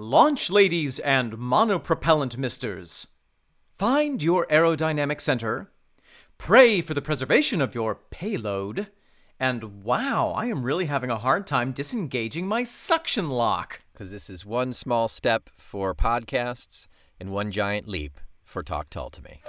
Launch ladies and monopropellant misters. Find your aerodynamic center. Pray for the preservation of your payload. And wow, I am really having a hard time disengaging my suction lock. Because this is one small step for podcasts and one giant leap for Talk Tull to Me.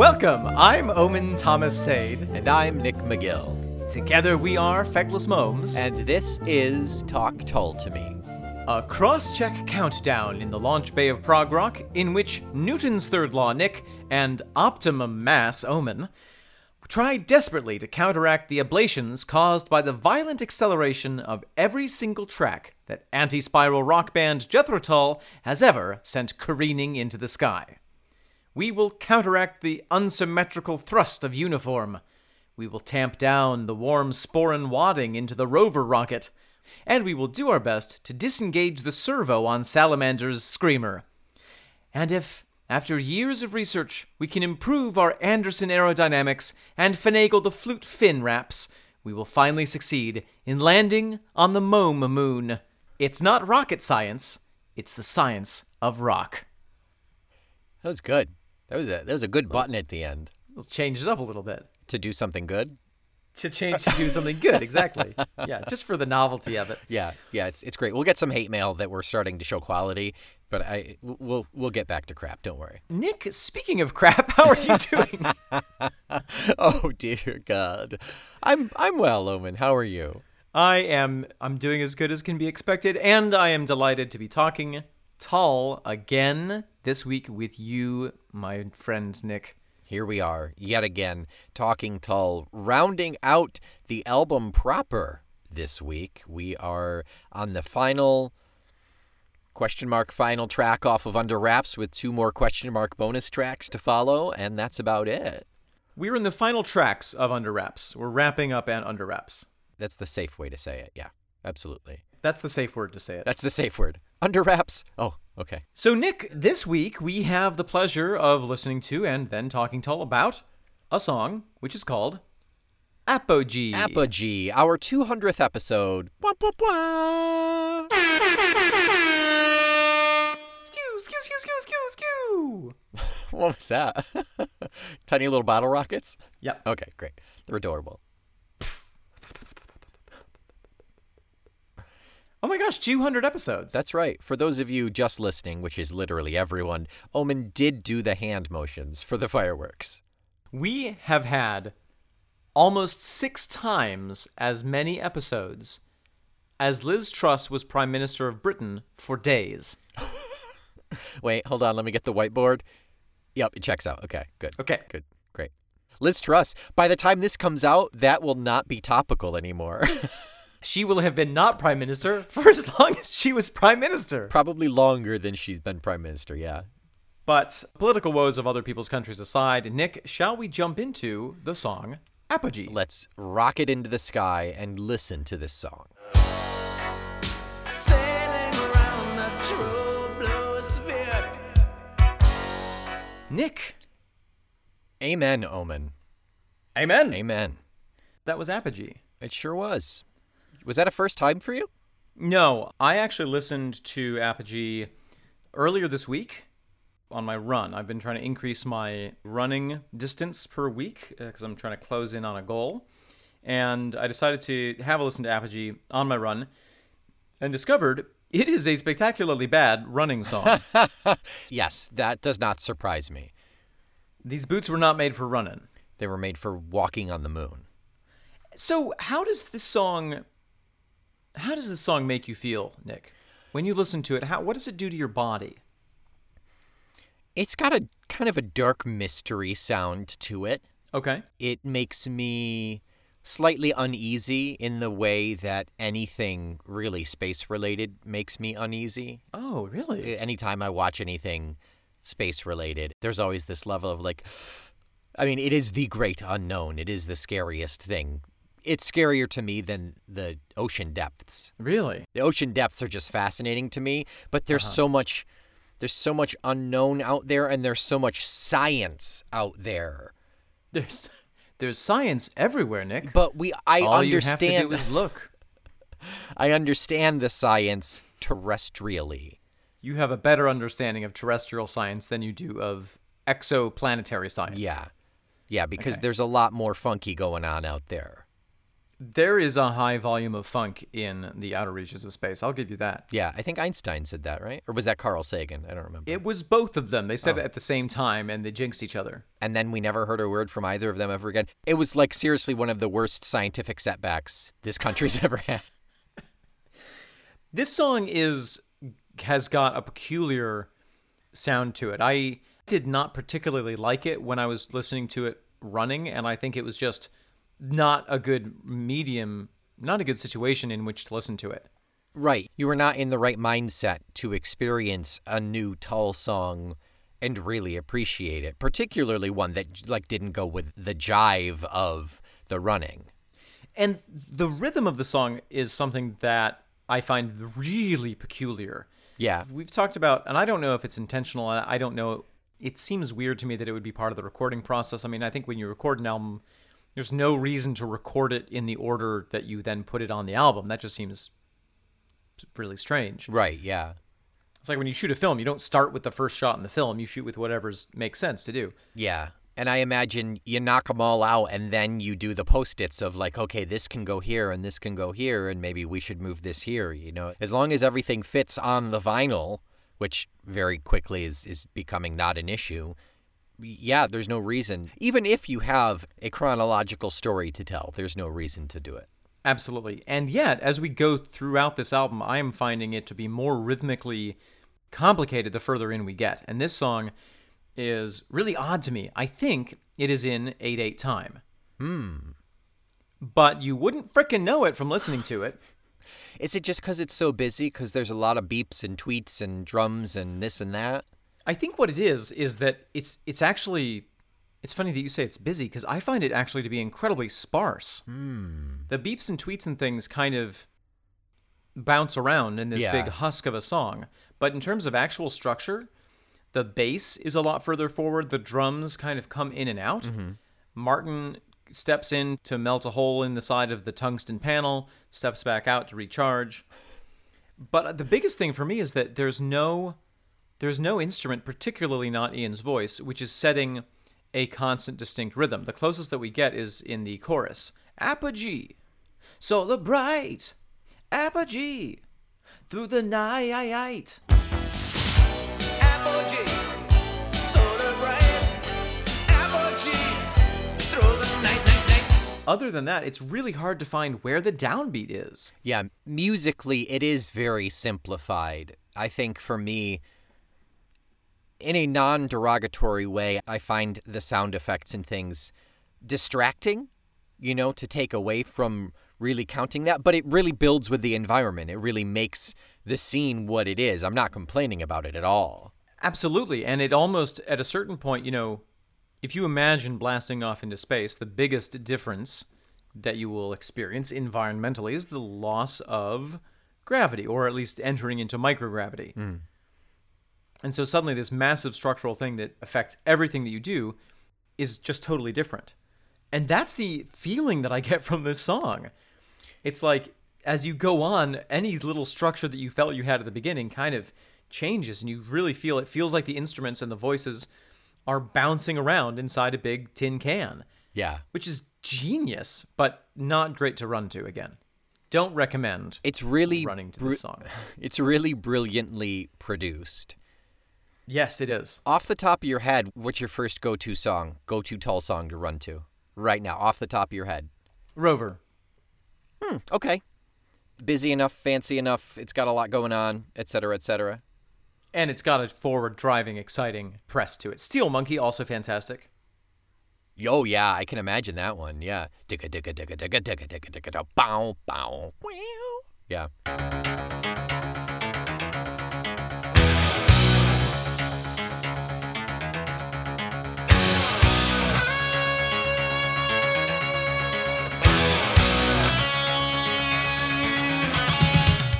Welcome, I'm Omen Thomas Sade. And I'm Nick McGill. Together we are Feckless Momes. And this is Talk Tull to Me. A cross check countdown in the launch bay of Prog Rock, in which Newton's third law, Nick, and optimum mass, Omen, try desperately to counteract the ablations caused by the violent acceleration of every single track that anti spiral rock band Jethro Tull has ever sent careening into the sky. We will counteract the unsymmetrical thrust of uniform. We will tamp down the warm sporin wadding into the rover rocket. And we will do our best to disengage the servo on Salamander's screamer. And if, after years of research, we can improve our Anderson aerodynamics and finagle the flute fin wraps, we will finally succeed in landing on the Mome moon. It's not rocket science, it's the science of rock. That was good. That was a that was a good button at the end Let's change it up a little bit. to do something good. To change to do something good, exactly. Yeah, just for the novelty of it. Yeah, yeah, it's it's great. We'll get some hate mail that we're starting to show quality, but I we'll we'll get back to crap. Don't worry. Nick, speaking of crap, how are you doing? oh dear God, I'm I'm well, Omen. How are you? I am I'm doing as good as can be expected, and I am delighted to be talking Tull again this week with you, my friend Nick. Here we are yet again talking Tull, rounding out the album proper. This week we are on the final question mark final track off of Under Wraps with two more question mark bonus tracks to follow, and that's about it. We're in the final tracks of Under Wraps. We're wrapping up and Under Wraps. That's the safe way to say it. Yeah, absolutely. That's the safe word to say it. That's the safe word. Under wraps. Oh, okay. So, Nick, this week we have the pleasure of listening to and then talking Tull about a song which is called Apogee. Apogee, our 200th episode. Skew, skew, skew, skew, skew, skew. What was that? Tiny little bottle rockets? Yep. Okay, great. They're adorable. Oh my gosh, 200 episodes. That's right. For those of you just listening, which is literally everyone, Omen did do the hand motions for the fireworks. we have had almost six times as many episodes as Liz Truss was Prime Minister of Britain for days. Wait, hold on. Let me get the whiteboard. Yep, it checks out. Okay, good. Okay. Good. Great. Liz Truss, by the time this comes out, that will not be topical anymore. She will have been not Prime Minister for as long as she was Prime Minister. Probably longer than she's been prime minister, yeah. But political woes of other people's countries aside, Nick, shall we jump into the song Apogee? Let's rocket into the sky and listen to this song. Sailing around the true blue sphere. Nick. Amen, Omen. Amen. Amen. That was Apogee. It sure was. Was that a first time for you? No, I actually listened to Apogee earlier this week on my run. I've been trying to increase my running distance per week uh, because I'm trying to close in on a goal. And I decided to have a listen to Apogee on my run and discovered it is a spectacularly bad running song. Yes, that does not surprise me. These boots were not made for running. They were made for walking on the moon. So, how does this song how does this song make you feel, Nick? When you listen to it, how what does it do to your body? It's got a kind of a dark mystery sound to it. Okay. It makes me slightly uneasy in the way that anything really space related makes me uneasy. Oh, really? Anytime I watch anything space related, there's always this level of like I mean, it is the great unknown. It is the scariest thing it's scarier to me than the ocean depths. Really? The ocean depths are just fascinating to me, but there's uh-huh. so much there's so much unknown out there and there's so much science out there. There's there's science everywhere, Nick. But we I All you have to understand do is look. I understand the science terrestrially. You have a better understanding of terrestrial science than you do of exoplanetary science. Yeah. Yeah, because Okay. there's a lot more funky going on out there. There is a high volume of funk in the outer reaches of space. I'll give you that. Yeah, I think Einstein said that, right? Or was that Carl Sagan? I don't remember. It was both of them. They said Oh. it at the same time and they jinxed each other. and then we never heard a word from either of them ever again. It was like seriously one of the worst scientific setbacks this country's ever had. This song is has got a peculiar sound to it. I did not particularly like it when I was listening to it running, and I think it was just not a good medium, not a good situation in which to listen to it. Right. You were not in the right mindset to experience a new Tull song and really appreciate it, particularly one that like didn't go with the jive of the running. And the rhythm of the song is something that I find really peculiar. Yeah. We've talked about, and I don't know if it's intentional. I don't know. It seems weird to me that it would be part of the recording process. I mean, I think when you record an album, there's no reason to record it in the order that you then put it on the album. That just seems really strange. Right, yeah. It's like when you shoot a film, you don't start with the first shot in the film. You shoot with whatever's makes sense to do. Yeah. And I imagine you knock them all out and then you do the post-its of like, okay, this can go here and this can go here and maybe we should move this here, you know. As long as everything fits on the vinyl, which very quickly is is becoming not an issue. Yeah, there's no reason. Even if you have a chronological story to tell, there's no reason to do it. Absolutely. And yet, as we go throughout this album, I am finding it to be more rhythmically complicated the further in we get. And this song is really odd to me. I think it is in 8 8 time. Hmm. But you wouldn't frickin' know it from listening to it. Is it just because it's so busy? Because there's a lot of beeps and tweets and drums and this and that? I think what it is is that it's it's actually it's funny that you say it's busy because I find it actually to be incredibly sparse. Hmm. The beeps and tweets and things kind of bounce around in this Yeah. big husk of a song, but in terms of actual structure, the bass is a lot further forward. The drums kind of come in and out. Mm-hmm. Martin steps in to melt a hole in the side of the tungsten panel, steps back out to recharge. But the biggest thing for me is that there's no there's no instrument, particularly not Ian's voice, which is setting a constant distinct rhythm. The closest that we get is in the chorus. Apogee. Solar bright. Through the. Apogee, bright. Apogee, through the night, night, night. Other than that, it's really hard to find where the downbeat is. Yeah, musically, it is very simplified. I think for me, in a non derogatory way, I find the sound effects and things distracting, you know, to take away from really counting that. But it really builds with the environment. It really makes the scene what it is. I'm not complaining about it at all. Absolutely. And it almost, at a certain point, you know, if you imagine blasting off into space, the biggest difference that you will experience environmentally is the loss of gravity, or at least entering into microgravity. Hmm. And so suddenly, this massive structural thing that affects everything that you do is just totally different. And that's the feeling that I get from this song. It's like as you go on, any little structure that you felt you had at the beginning kind of changes, and you really feel it feels like the instruments and the voices are bouncing around inside a big tin can, Yeah. which is genius, but not great to run to again. Don't recommend It's really running to br- this song. It's really brilliantly produced. Yes, it is. Off the top of your head, what's your first go-to song, go-to Tull song to run to right now? Off the top of your head. Rover. Hmm, okay. Busy enough, fancy enough, it's got a lot going on, et cetera, et cetera. And it's got a forward driving, exciting press to it. Steel Monkey, also fantastic. Oh yeah, I can imagine that one. Yeah. Digga digga digga digga digga digga digga bow bow. Yeah.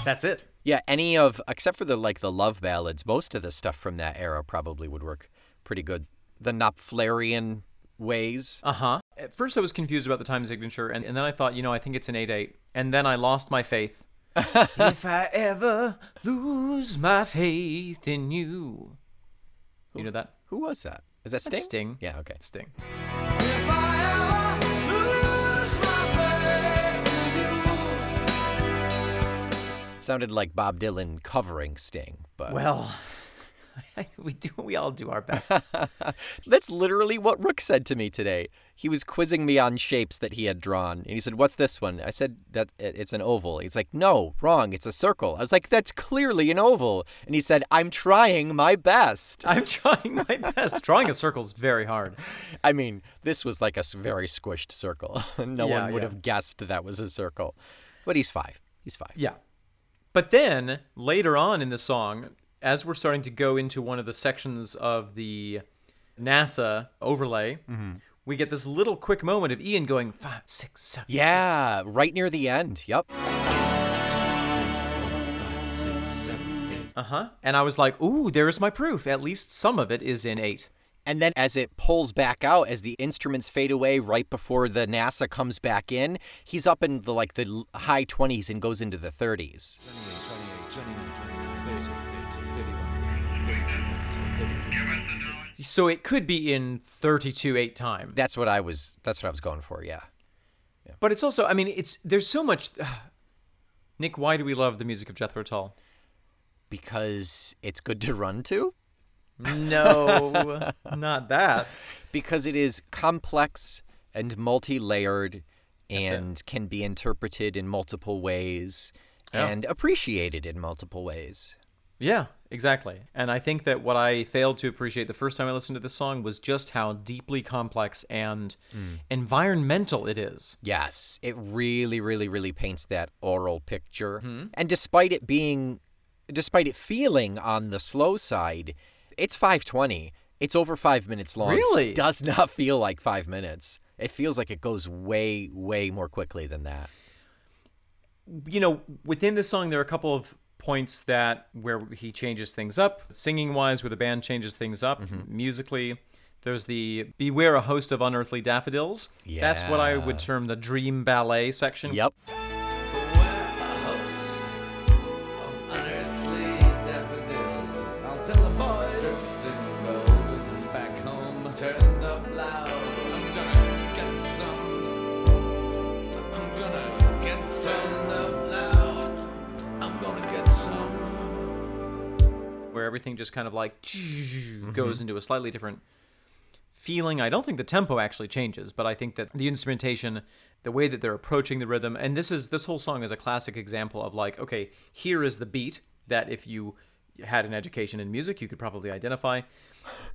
That's it. Yeah, any of except for the like the love ballads, most of the stuff from that era probably would work pretty good. The Knopflerian ways. Uh huh. At first, I was confused about the time signature, and, and then I thought, you know, I think it's an 8 8. And then I lost my faith. if I ever lose my faith in you. You know that? Who was that? Is that Sting? That's Sting. Yeah, okay. Sting. Sounded like Bob Dylan covering Sting, but Well, we do. We all do our best. That's literally what Rook said to me today. He was quizzing me on shapes that he had drawn, and he said, "What's this one?" I said that it's an oval. He's like, "No, wrong. It's a circle." I was like, "That's clearly an oval." And he said, "I'm trying my best." I'm trying my best. Drawing a circle is very hard. I mean, this was like a very squished circle. no Yeah, one would yeah. have guessed that was a circle. But he's five. He's five. Yeah. But then later on in the song, as we're starting to go into one of the sections of the NASA overlay, we get this little quick moment of Ian going five, six, seven. Yeah, right near the end. Yep. Uh huh. And I was like, ooh, there's my proof. At least some of it is in eight. And then as it pulls back out, as the instruments fade away right before the NASA comes back in, he's up in the like the high 20s and goes into the 30s. 28, 29, 30, 30, 31, 32, 32, 33. So it could be in 32 eight time. That's what I was that's what I was going for, yeah. But it's also, I mean, it's there's so much. Nick, why do we love the music of Jethro Tull? Because it's good to run to, No, not that. because it is complex and multi-layered and can be interpreted in multiple ways Yeah. and appreciated in multiple ways. Yeah, exactly. And I think that what I failed to appreciate the first time I listened to this song was just how deeply complex and mm. environmental it is. Yes, it really, really, really paints that oral picture. Mm-hmm. And despite it being, despite it feeling on the slow side, it's 520. It's over five minutes long. Really? It Does not feel like five minutes. It feels like it goes way, way more quickly than that. You know, within the song, there are a couple of points that where he changes things up, singing wise, where the band changes things up mm-hmm. musically. There's the Beware a Host of Unearthly Daffodils. Yeah. That's what I would term the dream ballet section. Yep. Everything just kind of like mm-hmm. goes into a slightly different feeling. I don't think the tempo actually changes, but I think that the instrumentation, the way that they're approaching the rhythm, and this is this whole song is a classic example of like, okay, here is the beat that if you had an education in music, you could probably identify.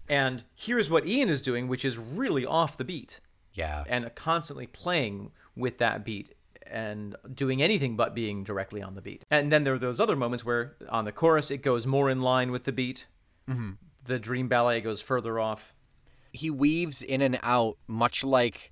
And here's what Ian is doing, which is really off the beat Yeah. and constantly playing with that beat and doing anything but being directly on the beat. And then there are those other moments where on the chorus it goes more in line with the beat. Mm-hmm. The dream ballet goes further off. he weaves in and out much like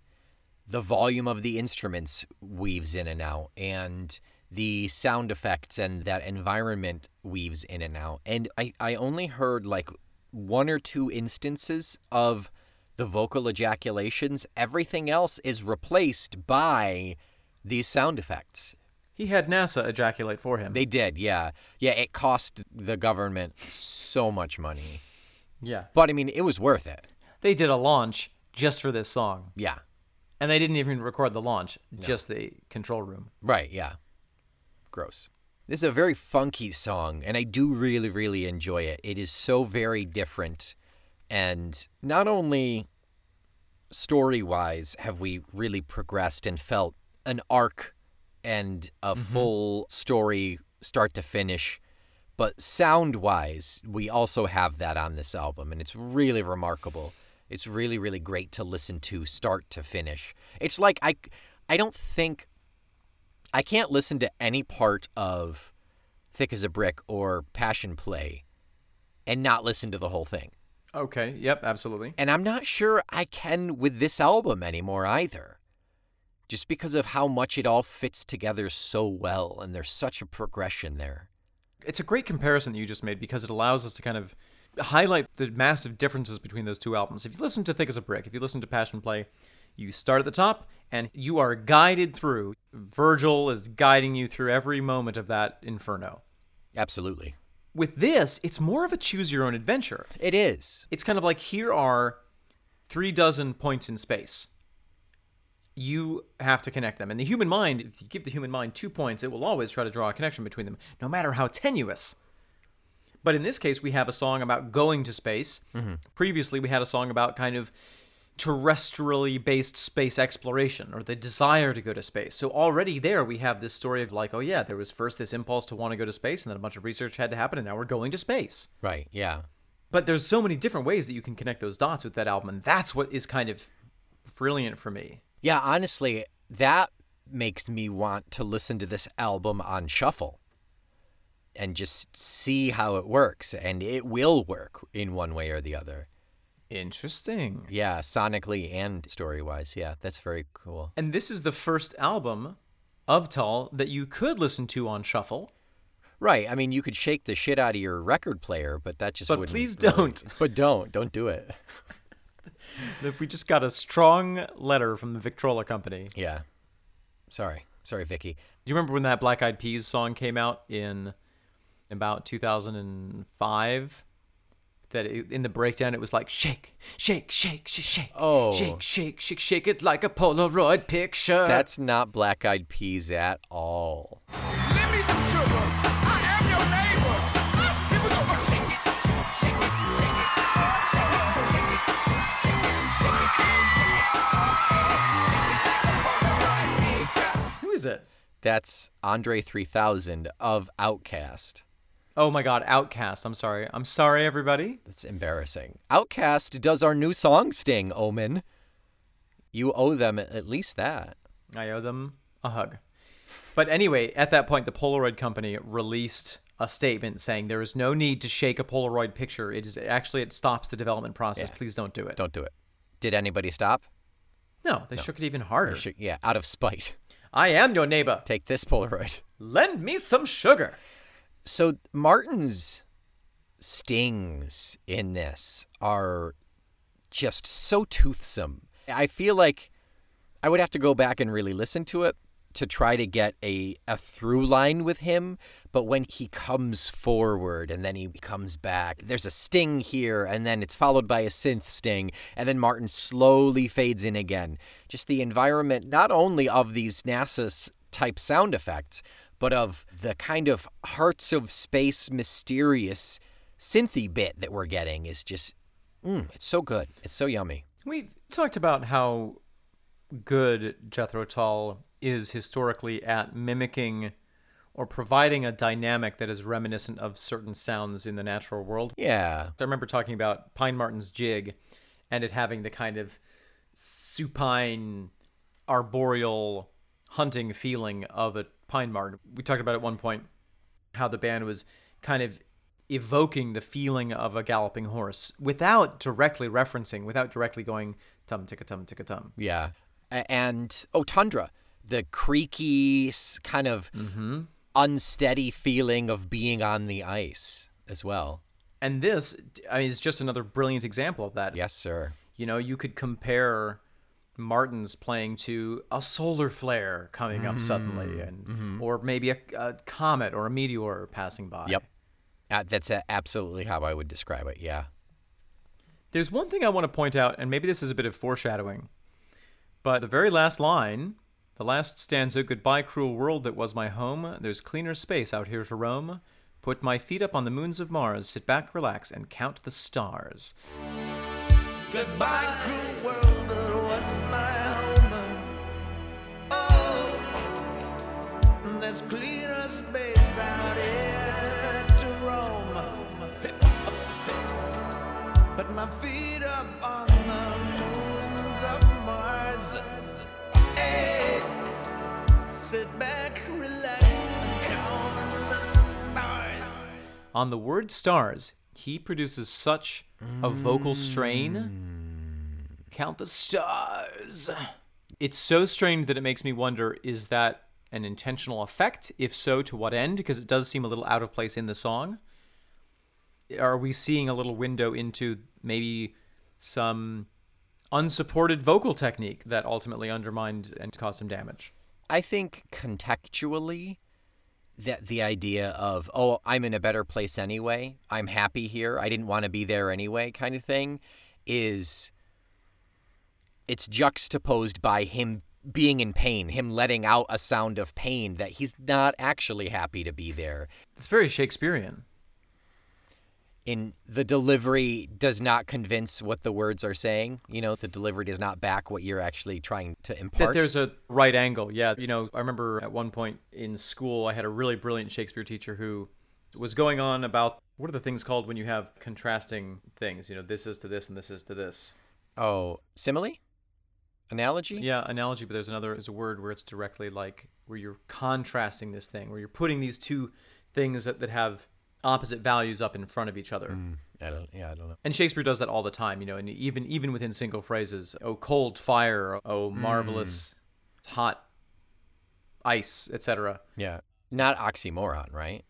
the volume of the instruments weaves in and out and the sound effects and that environment weaves in and out and i, I only heard like one or two instances of the vocal ejaculations everything else is replaced by these sound effects He had NASA ejaculate for him. they did yeah yeah it cost the government so much money yeah. but i mean it was worth it They did a launch just for this song. yeah And they didn't even record the launch, just the control room. Right, yeah. Gross. This is a very funky song, and I do really, really enjoy it. It is so very different. And not only story wise have we really progressed and felt an arc and a mm-hmm. full story start to finish, but sound wise, we also have that on this album, and it's really remarkable. It's really, really great to listen to start to finish. It's like I, I don't think I can't listen to any part of Thick as a Brick or Passion Play and not listen to the whole thing. Okay. Yep. Absolutely. And I'm not sure I can with this album anymore either. Just because of how much it all fits together so well, and there's such a progression there. It's a great comparison that you just made because it allows us to kind of highlight the massive differences between those two albums. If you listen to Thick as a Brick, if you listen to Passion Play, you start at the top and you are guided through. Virgil is guiding you through every moment of that inferno. Absolutely. With this, it's more of a choose your own adventure. It is. It's kind of like here are three dozen points in space. You have to connect them. And the human mind, if you give the human mind two points, it will always try to draw a connection between them, no matter how tenuous. But in this case, we have a song about going to space. Mm-hmm. Previously, we had a song about kind of terrestrially based space exploration or the desire to go to space. So already there we have this story of like, oh yeah, there was first this impulse to want to go to space and then a bunch of research had to happen and now we're going to space. Right. Yeah. But there's so many different ways that you can connect those dots with that album and that's what is kind of brilliant for me. Yeah, honestly, that makes me want to listen to this album on shuffle and just see how it works. And it will work in one way or the other. Interesting. Yeah, sonically and story wise. Yeah, that's very cool. And this is the first album of Tull that you could listen to on shuffle. Right. I mean, you could shake the shit out of your record player, but that just But wouldn't. please really- don't. But don't. Don't do it. That We just got a strong letter from the Victrola company. Yeah. Sorry. Sorry, Vicky. Do you remember when that Black Eyed Peas song came out in about 2005? That it, in the breakdown it was like shake, shake, shake, shake, shake, Oh. shake, shake, shake, shake it like a Polaroid picture. That's not Black Eyed Peas at all. Give me some sugar. I am your neighbor. Is it? That's Andre 3000 of OutKast. Oh my God, OutKast. I'm sorry. I'm sorry, everybody. That's embarrassing. OutKast does our new song sting, Omen. You owe them at least that. I owe them a hug. But anyway, at that point, the Polaroid company released a statement saying there is no need to shake a Polaroid picture. It is actually it stops the development process. Yeah. Please don't do it. Don't do it. Did anybody stop? No, they shook it even harder. Yeah, out of spite. I am your neighbor. Take this Polaroid. Lend me some sugar. So Martin's stings in this are just so toothsome. I feel like I would have to go back and really listen to it to try to get a, a through line with him. But when he comes forward and then he comes back, there's a sting here, and then it's followed by a synth sting, and then Martin slowly fades in again. Just the environment, not only of these NASA type sound effects, but of the kind of hearts of space mysterious synthy bit that we're getting is just, mm, it's so good. It's so yummy. We've talked about how good Jethro Tull is historically at mimicking or providing a dynamic that is reminiscent of certain sounds in the natural world. Yeah. I remember talking about Pine Marten's jig and it having the kind of supine, arboreal hunting feeling of a pine marten. We talked about at one point how the band was kind of evoking the feeling of a galloping horse without directly referencing, without directly going tum ticka tum ticka tum. Yeah. And, oh, Tundra, the creaky, kind of mm-hmm. unsteady feeling of being on the ice as well. And this I mean, is just another brilliant example of that. Yes, sir. You know, you could compare Martin's playing to a solar flare coming up suddenly, mm-hmm. and mm-hmm. or maybe a, a comet or a meteor passing by. Yep. Uh, that's a- absolutely how I would describe it. Yeah. There's one thing I want to point out, and maybe this is a bit of foreshadowing, but the very last line, the last stanza, "Goodbye, cruel world that was my home. There's cleaner space out here to roam. Put my feet up on the moons of Mars. Sit back, relax, and count the stars." Goodbye, cruel world that was my home. Oh, there's cleaner space out here to roam. But my feet On the word stars, he produces such a vocal strain. Count the stars. It's so strange that it makes me wonder is that an intentional effect? If so, to what end? Because it does seem a little out of place in the song. Are we seeing a little window into maybe some unsupported vocal technique that ultimately undermined and caused some damage? I think contextually, that the idea of oh i'm in a better place anyway. I'm happy here. I didn't want to be there anyway kind of thing is it's juxtaposed by him being in pain him letting out a sound of pain that he's not actually happy to be there. It's very Shakespearean. In the delivery does not convince what the words are saying you know the delivery does not back what you're actually trying to impart. That there's a right angle. Yeah. You know, I remember at one point in school, I had a really brilliant Shakespeare teacher who was going on about what are the things called when you have contrasting things? You know, this is to this and this is to this. oh simile analogy Yeah, analogy, but there's another there's a word where it's directly like where you're contrasting this thing, where you're putting these two things that, that have opposite values up in front of each other. I don't, yeah i don't know And Shakespeare does that all the time, you know, and even even within single phrases, oh cold fire, oh marvelous hot ice, etc. yeah not oxymoron right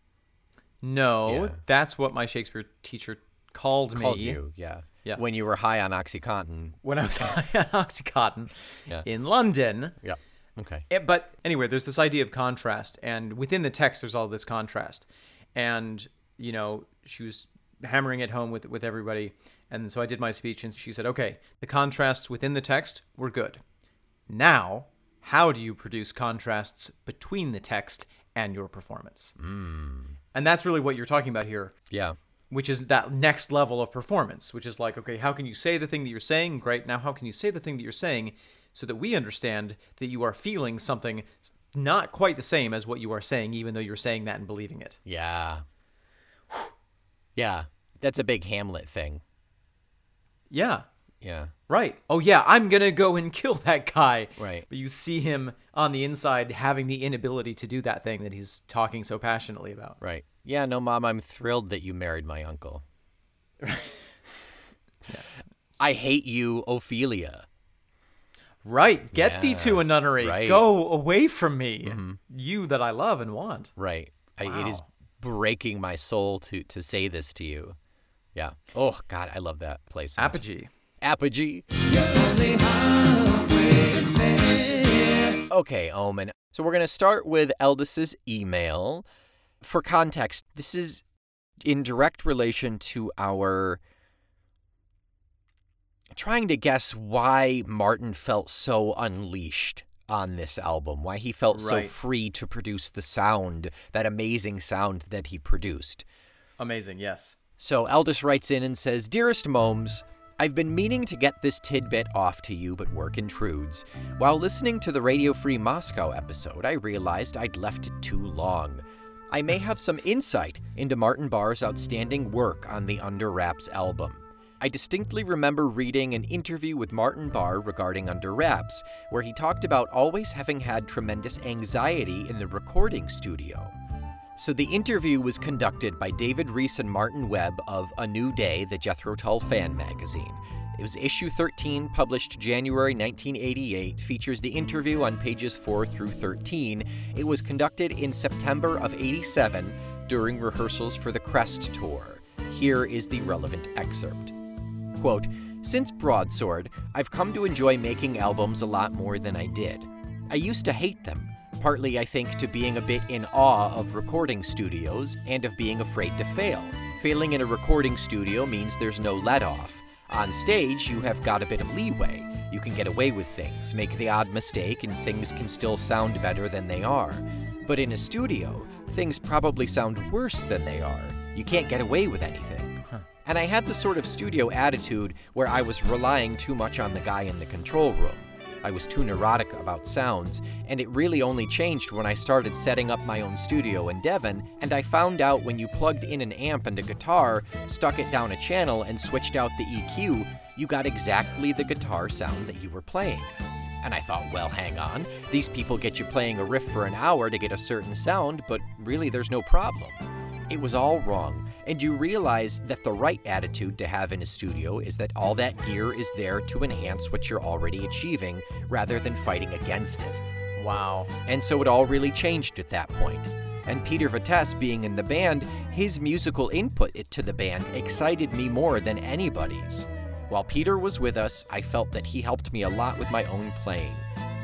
No, Yeah. that's what my Shakespeare teacher called me called you, yeah. Yeah. When you were high on OxyContin. when I was high on OxyContin Yeah. in London. Yeah. Okay. Eh, But anyway, there's this idea of contrast, and within the text, there's all this contrast. And, you know, she was hammering it home with, with everybody. And so I did my speech, and she said, okay, the contrasts within the text were good. Now, how do you produce contrasts between the text and your performance? Mm. And that's really what you're talking about here. Yeah. which is that next level of performance, which is like, okay, how can you say the thing that you're saying? Great. Now, how can you say the thing that you're saying so that we understand that you are feeling something not quite the same as what you are saying, even though you're saying that and believing it? Yeah. Yeah. That's a big Hamlet thing. Yeah. Yeah. Right. Oh, yeah, I'm going to go and kill that guy. Right. But you see him on the inside having the inability to do that thing that he's talking so passionately about. Right. Yeah, no, Mom, I'm thrilled that you married my uncle. Right. yes. I hate you, Ophelia. Right. Get thee to a nunnery. right. Go away from me. Mm-hmm. You that I love and want. Right. I, it is Wow. Breaking my soul to to say this to you. Yeah. Oh God, I love that place. so. Apogee. Apogee. Okay, Omen. So we're going to start with Eldis's email. For context, this is in direct relation to our trying to guess why Martin felt so unleashed on this album, why he felt so free to produce the sound, that amazing sound that he produced. Amazing. Yes. So Eldis writes in and says, Dearest Momes, I've been meaning to get this tidbit off to you, but work intrudes. While listening to the Radio Free Moscow episode, I realized I'd left it too long. I may have some insight into Martin Barre's outstanding work on the Under Wraps album. I distinctly remember reading an interview with Martin Barre regarding Under Wraps, where he talked about always having had tremendous anxiety in the recording studio. So the interview was conducted by David Rees and Martin Webb of A New Day, the Jethro Tull fan magazine. It was issue 13, published January 1988, features the interview on pages 4 through 13. It was conducted in September of 87 during rehearsals for the Crest tour. Here is the relevant excerpt. Quote, Since Broadsword, I've come to enjoy making albums a lot more than I did. I used to hate them, partly, I think, to being a bit in awe of recording studios and of being afraid to fail. Failing in a recording studio means there's no let off. On stage, you have got a bit of leeway. You can get away with things, make the odd mistake, and things can still sound better than they are. But in a studio, things probably sound worse than they are. You can't get away with anything. And I had the sort of studio attitude where I was relying too much on the guy in the control room. I was too neurotic about sounds, and it really only changed when I started setting up my own studio in Devon, and I found out when you plugged in an amp and a guitar, stuck it down a channel, and switched out the EQ, you got exactly the guitar sound that you were playing. And I thought, well, hang on. These people get you playing a riff for an hour to get a certain sound, but really there's no problem. It was all wrong, And you realize that the right attitude to have in a studio is that all that gear is there to enhance what you're already achieving rather than fighting against it. Wow. And so it all really changed at that point. And Peter Vettese being in the band, his musical input to the band excited me more than anybody's. While Peter was with us, I felt that he helped me a lot with my own playing.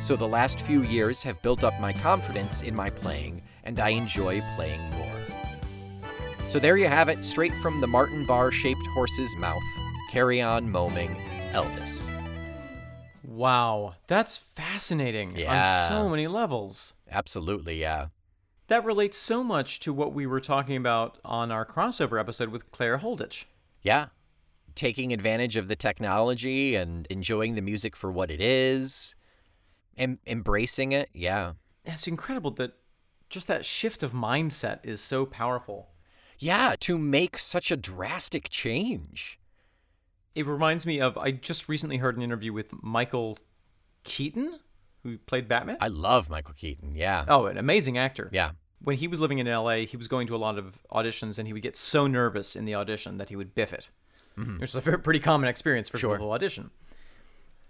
So the last few years have built up my confidence in my playing, and I enjoy playing more. So there you have it, straight from the Martin Barre shaped horse's mouth. Carry on moaming, Eldis. Wow. That's fascinating Yeah. on so many levels. Absolutely, yeah. That relates so much to what we were talking about on our crossover episode with Claire Holditch. Yeah. Taking advantage of the technology and enjoying the music for what it is, em- embracing it. Yeah. It's incredible that just that shift of mindset is so powerful. Yeah, to make such a drastic change. It reminds me of I just recently heard an interview with Michael Keaton, who played Batman. I love Michael Keaton. Yeah. oh, an amazing actor. Yeah. When he was living in LA, he was going to a lot of auditions and he would get so nervous in the audition that he would biff it. Mm-hmm. Which is a very, pretty common experience for Sure. people who audition.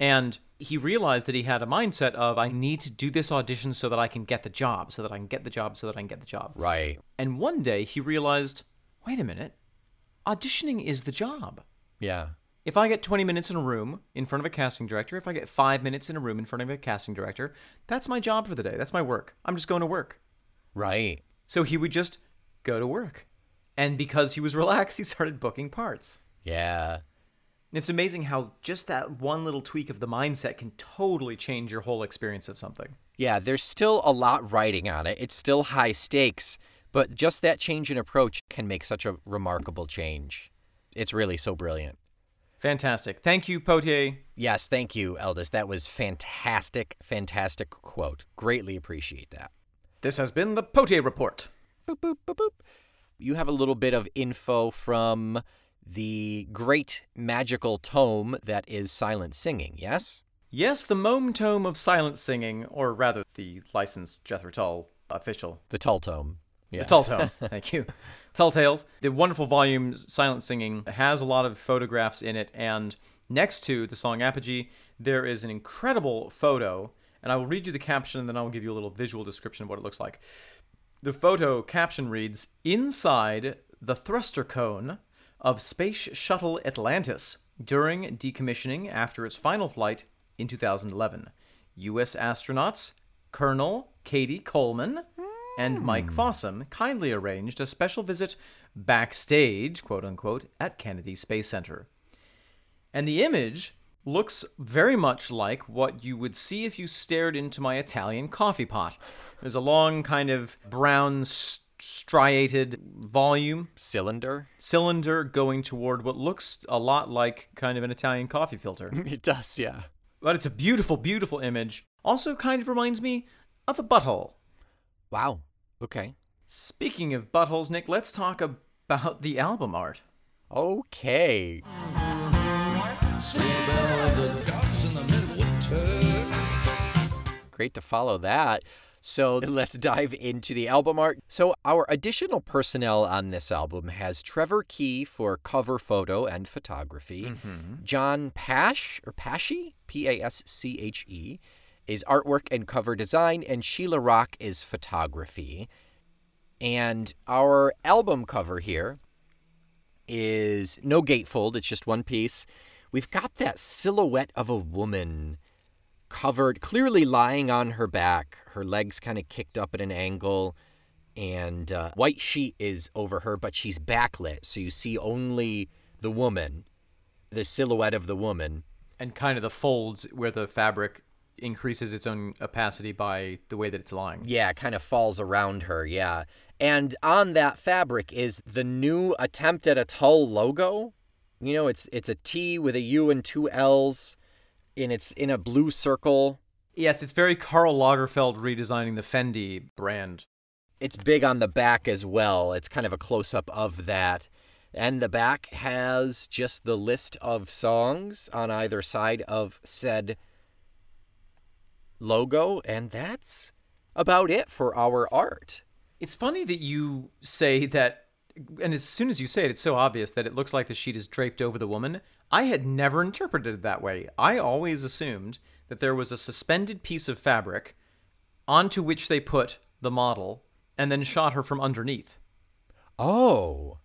And he realized that he had a mindset of I need to do this audition so that I can get the job, so that I can get the job, so that I can get the job. Right. And one day he realized, wait a minute, auditioning is the job. Yeah. If I get 20 minutes in a room in front of a casting director, if I get five minutes in a room in front of a casting director, that's my job for the day. That's my work. I'm just going to work. Right. So he would just go to work. And because he was relaxed, he started booking parts. Yeah. It's amazing how just that one little tweak of the mindset can totally change your whole experience of something. Yeah, there's still a lot riding on it. It's still high stakes, but just that change in approach can make such a remarkable change. It's really so brilliant. Fantastic. Thank you, Potier. Yes, thank you, Eldis. That was fantastic, fantastic quote. Greatly appreciate that. This has been the Potier Report. Boop, boop, boop, boop. You have a little bit of info from the great magical tome that is silent singing, yes? Yes, the Mome Tome of Silent Singing, or rather, the licensed Jethro Tull official The Tull Tome. Yeah. The Tall Tome. Thank you. Tall Tales. The wonderful volume Silent Singing has a lot of photographs in it, and next to the song Apogee, there is an incredible photo, and I will read you the caption, and then I will give you a little visual description of what it looks like. The photo caption reads Inside the thruster cone of Space Shuttle Atlantis during decommissioning after its final flight in 2011. U.S. astronauts Colonel Cady Coleman and hmm. Mike Fossum kindly arranged a special visit backstage, quote unquote, at Kennedy Space Center. And the image looks very much like what you would see if you stared into my Italian coffee pot. There's a long, kind of brown, s- striated volume Cylinder? cylinder going toward what looks a lot like kind of an Italian coffee filter. It does, yeah. but it's a beautiful, beautiful image. Also, kind of reminds me of a butthole. Wow. Okay. Speaking of buttholes, Nick, let's talk about the album art. Okay. Great to follow that. So let's dive into the album art. So, our additional personnel on this album has Trevor Key for cover photo and photography, mm-hmm. John Pash, or Pasche, P A S C H E, is artwork and cover design, and Sheila Rock is photography. And our album cover here is no gatefold, it's just one piece. We've got that silhouette of a woman covered, clearly lying on her back, her legs kind of kicked up at an angle, and uh, white sheet is over her, but she's backlit, so you see only the woman, the silhouette of the woman. And kind of the folds where the fabric increases its own opacity by the way that it's lying. Yeah, it kind of falls around her, yeah. And on that fabric is the new attempt at a Tull logo. You know, it's it's a T with a U and two L's, and it's in a blue circle. Yes, it's very Karl Lagerfeld redesigning the Fendi brand. It's big on the back as well. It's kind of a close up of that. And the back has just the list of songs on either side of said logo, and that's about it for our art. It's funny that you say that and as soon as you say it, it's so obvious that it looks like the sheet is draped over the woman. I had never interpreted it that way. I always assumed that there was a suspended piece of fabric onto which they put the model and then shot her from underneath, Oh.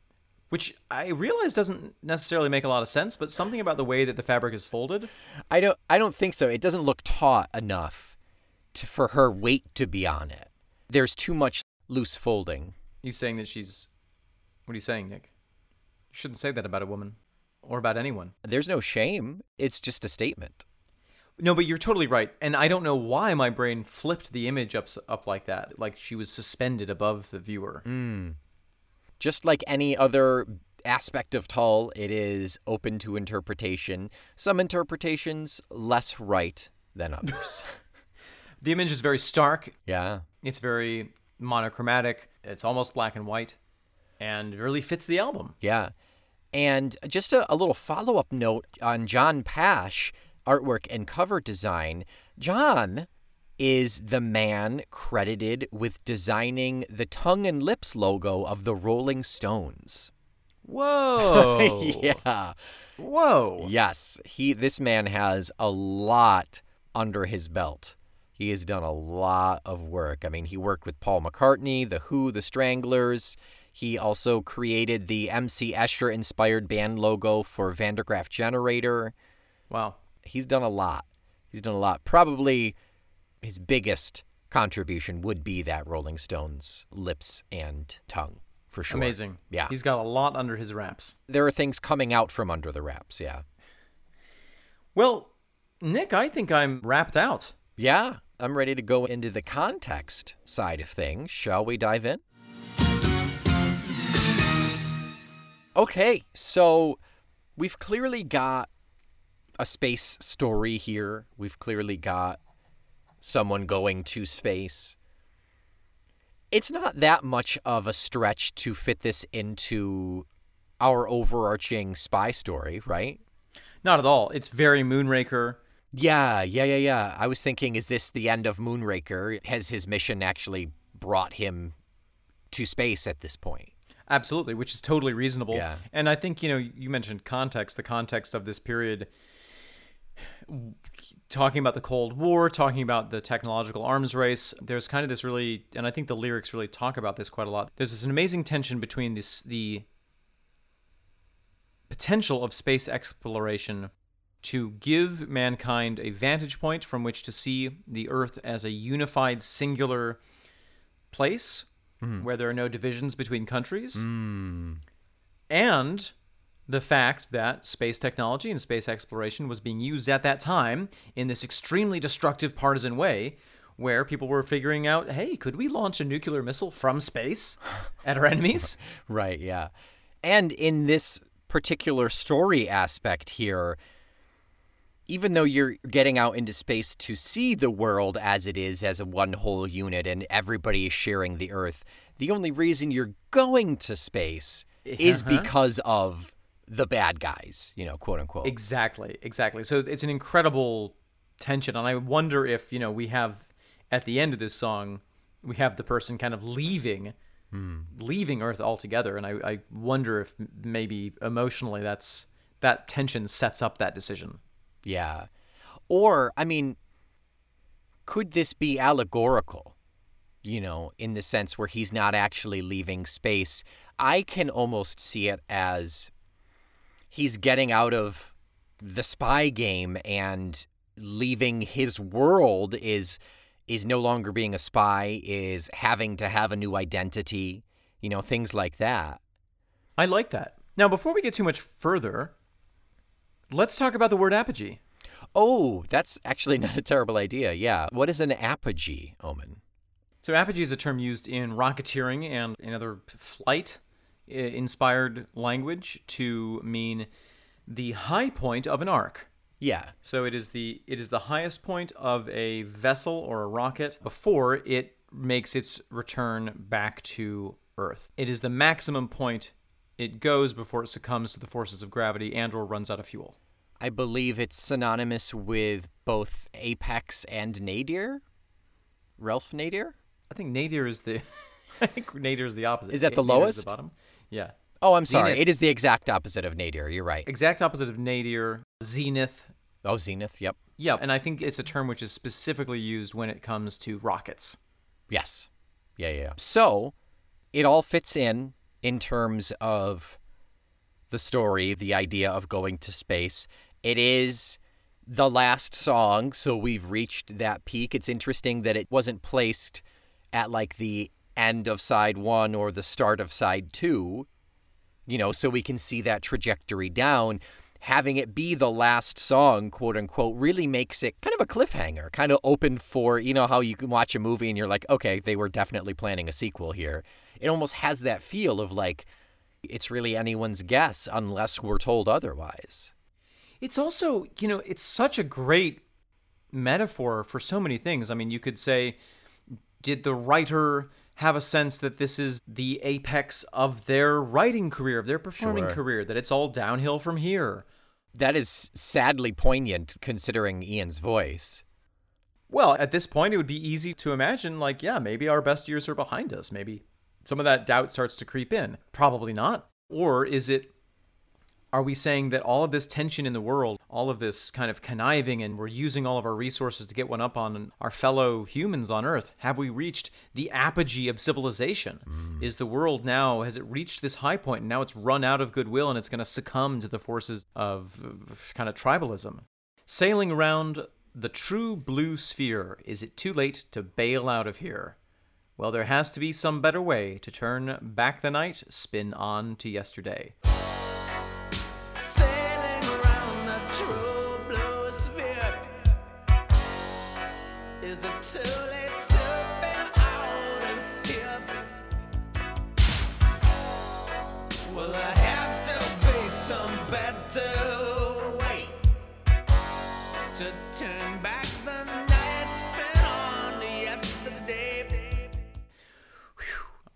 which I realize doesn't necessarily make a lot of sense, but something about the way that the fabric is folded. I don't I don't think so. It doesn't look taut enough to, for her weight to be on it. There's too much loose folding. You saying that she's. What are you saying, Nick? You shouldn't say that about a woman or about anyone. There's no shame. It's just a statement. No, but you're totally right, and I don't know why my brain flipped the image up up like that, like she was suspended above the viewer. Hmm. Just like any other aspect of Tull, it is open to interpretation. Some interpretations less right than others. The image is very stark. yeah. It's very monochromatic. It's almost black and white, and it really fits the album. Yeah. And just a, a little follow up note on John Pasche, artwork and cover design. John is the man credited with designing the tongue and lips logo of the Rolling Stones. Whoa! yeah. Whoa! Yes. He this man has a lot under his belt. He has done a lot of work. I mean, he worked with Paul McCartney, The Who, The Stranglers. He also created the MC Escher inspired band logo for Van der Graaf Generator. Wow. He's done a lot. He's done a lot. Probably his biggest contribution would be that Rolling Stones lips and tongue, for sure. Amazing. Yeah. He's got a lot under his wraps. There are things coming out from under the wraps, yeah. Well, Nick, I think I'm wrapped out. Yeah, I'm ready to go into the context side of things. Shall we dive in? Okay, so we've clearly got a space story here. We've clearly got someone going to space. It's not that much of a stretch to fit this into our overarching spy story, right? Not at all. It's very Moonraker. Yeah, yeah, yeah, yeah. I was thinking, is this the end of Moonraker? Has his mission actually brought him to space at this point? Absolutely, which is totally reasonable. Yeah. And I think, you know, you mentioned context, the context of this period, talking about the Cold War, talking about the technological arms race. There's kind of this really, and I think the lyrics really talk about this quite a lot. There's this amazing tension between this, the potential of space exploration to give mankind a vantage point from which to see the Earth as a unified, singular place Mm-hmm. where there are no divisions between countries, mm. and the fact that space technology and space exploration was being used at that time in this extremely destructive partisan way where people were figuring out hey could we launch a nuclear missile from space at our enemies? Right, yeah. And in this particular story aspect here, even though you're getting out into space to see the world as it is, as a one whole unit, and everybody is sharing the Earth, the only reason you're going to space is Uh-huh. because of the bad guys, you know, quote unquote. exactly exactly so it's an incredible tension and i wonder if you know we have at the end of this song we have the person kind of leaving leaving earth altogether and I, I wonder if maybe emotionally that's that tension sets up that decision Yeah. Or, I mean, could this be allegorical? You know, in the sense where he's not actually leaving space. I can almost see it as he's getting out of the spy game and leaving his world is is no longer being a spy, is having to have a new identity, you know, things like that. i like that now before we get too much further let's talk about the word apogee Oh, that's actually not a terrible idea. Yeah. What is an apogee, Omen? So apogee is a term used in rocketeering and in other flight inspired language to mean the high point of an arc. Yeah. So it is the it is the highest point of a vessel or a rocket before it makes its return back to Earth. It is the maximum point it goes before it succumbs to the forces of gravity and or runs out of fuel. I believe it's synonymous with both Apex and Nadir. Ralph Nader? I think nadir is the I think nadir is the opposite. Is that the Nadir lowest? the bottom. Yeah. Oh, I'm sorry. Zenith. It is the exact opposite of nadir. You're right. Exact opposite of nadir, zenith. Oh, zenith. Yep. Yeah, and I think it's a term which is specifically used when it comes to rockets. Yes. Yeah, yeah. yeah. So it all fits in in terms of the story, the idea of going to space. It is the last song, so we've reached that peak. It's interesting that it wasn't placed at like the end of side one or the start of side two, you know, so we can see that trajectory down. Having it be the last song, quote unquote, really makes it kind of a cliffhanger, kind of open for, you know, how you can watch a movie and you're like, okay, they were definitely planning a sequel here. It almost has that feel of like, it's really anyone's guess unless we're told otherwise. It's also, you know, it's such a great metaphor for so many things. I mean, you could say, did the writer have a sense that this is the apex of their writing career, of their performing Sure. career, that it's all downhill from here? That is sadly poignant considering Ian's voice. Well, at this point, it would be easy to imagine, like, yeah, maybe our best years are behind us. Maybe some of that doubt starts to creep in. Probably not. Or is it, are we saying that all of this tension in the world, all of this kind of conniving, and we're using all of our resources to get one up on our fellow humans on Earth? Have we reached the apogee of civilization? Mm. Is the world now, has it reached this high point and now it's run out of goodwill and it's going to succumb to the forces of, of kind of tribalism? Sailing around the true blue sphere, is it too late to bail out of here? Well, there has to be some better way to turn back the night, spin on to yesterday.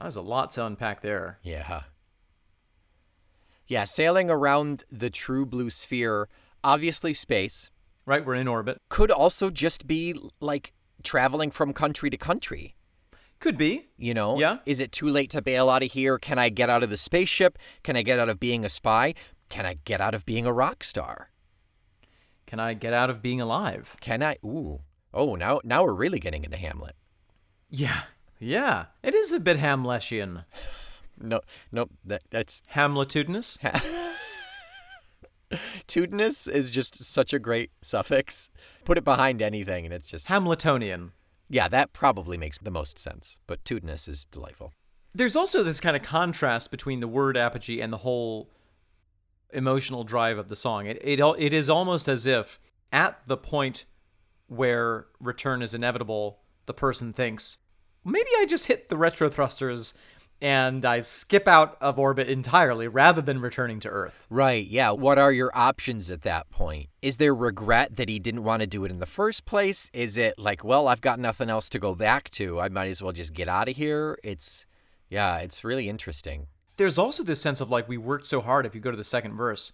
There's a lot to unpack there. Yeah. Yeah, sailing around the true blue sphere, obviously space, Right? We're in orbit. could also just be like traveling from country to country. Could be. You know? Yeah. Is it too late to bail out of here? Can I get out of the spaceship? Can I get out of being a spy? Can I get out of being a rock star? Can I get out of being alive? Can I? Ooh. Oh, now now we're really getting into Hamlet. Yeah. Yeah. It is a bit Hamletian. No, no, that that's Hamletudinous? tudinous is just such a great suffix. Put it behind anything, and it's just Hamletonian. yeah. That probably makes the most sense. But tudinous is delightful. There's also this kind of contrast between the word apogee and the whole emotional drive of the song. It it it is almost as if at the point where return is inevitable, the person thinks, maybe I just hit the retro thrusters and I skip out of orbit entirely rather than returning to Earth. Right, yeah. What are your options at that point? Is there regret that he didn't want to do it in the first place? Is it like, well, I've got nothing else to go back to. I might as well just get out of here? It's, yeah, it's really interesting. There's also this sense of like we worked so hard if you go to the second verse.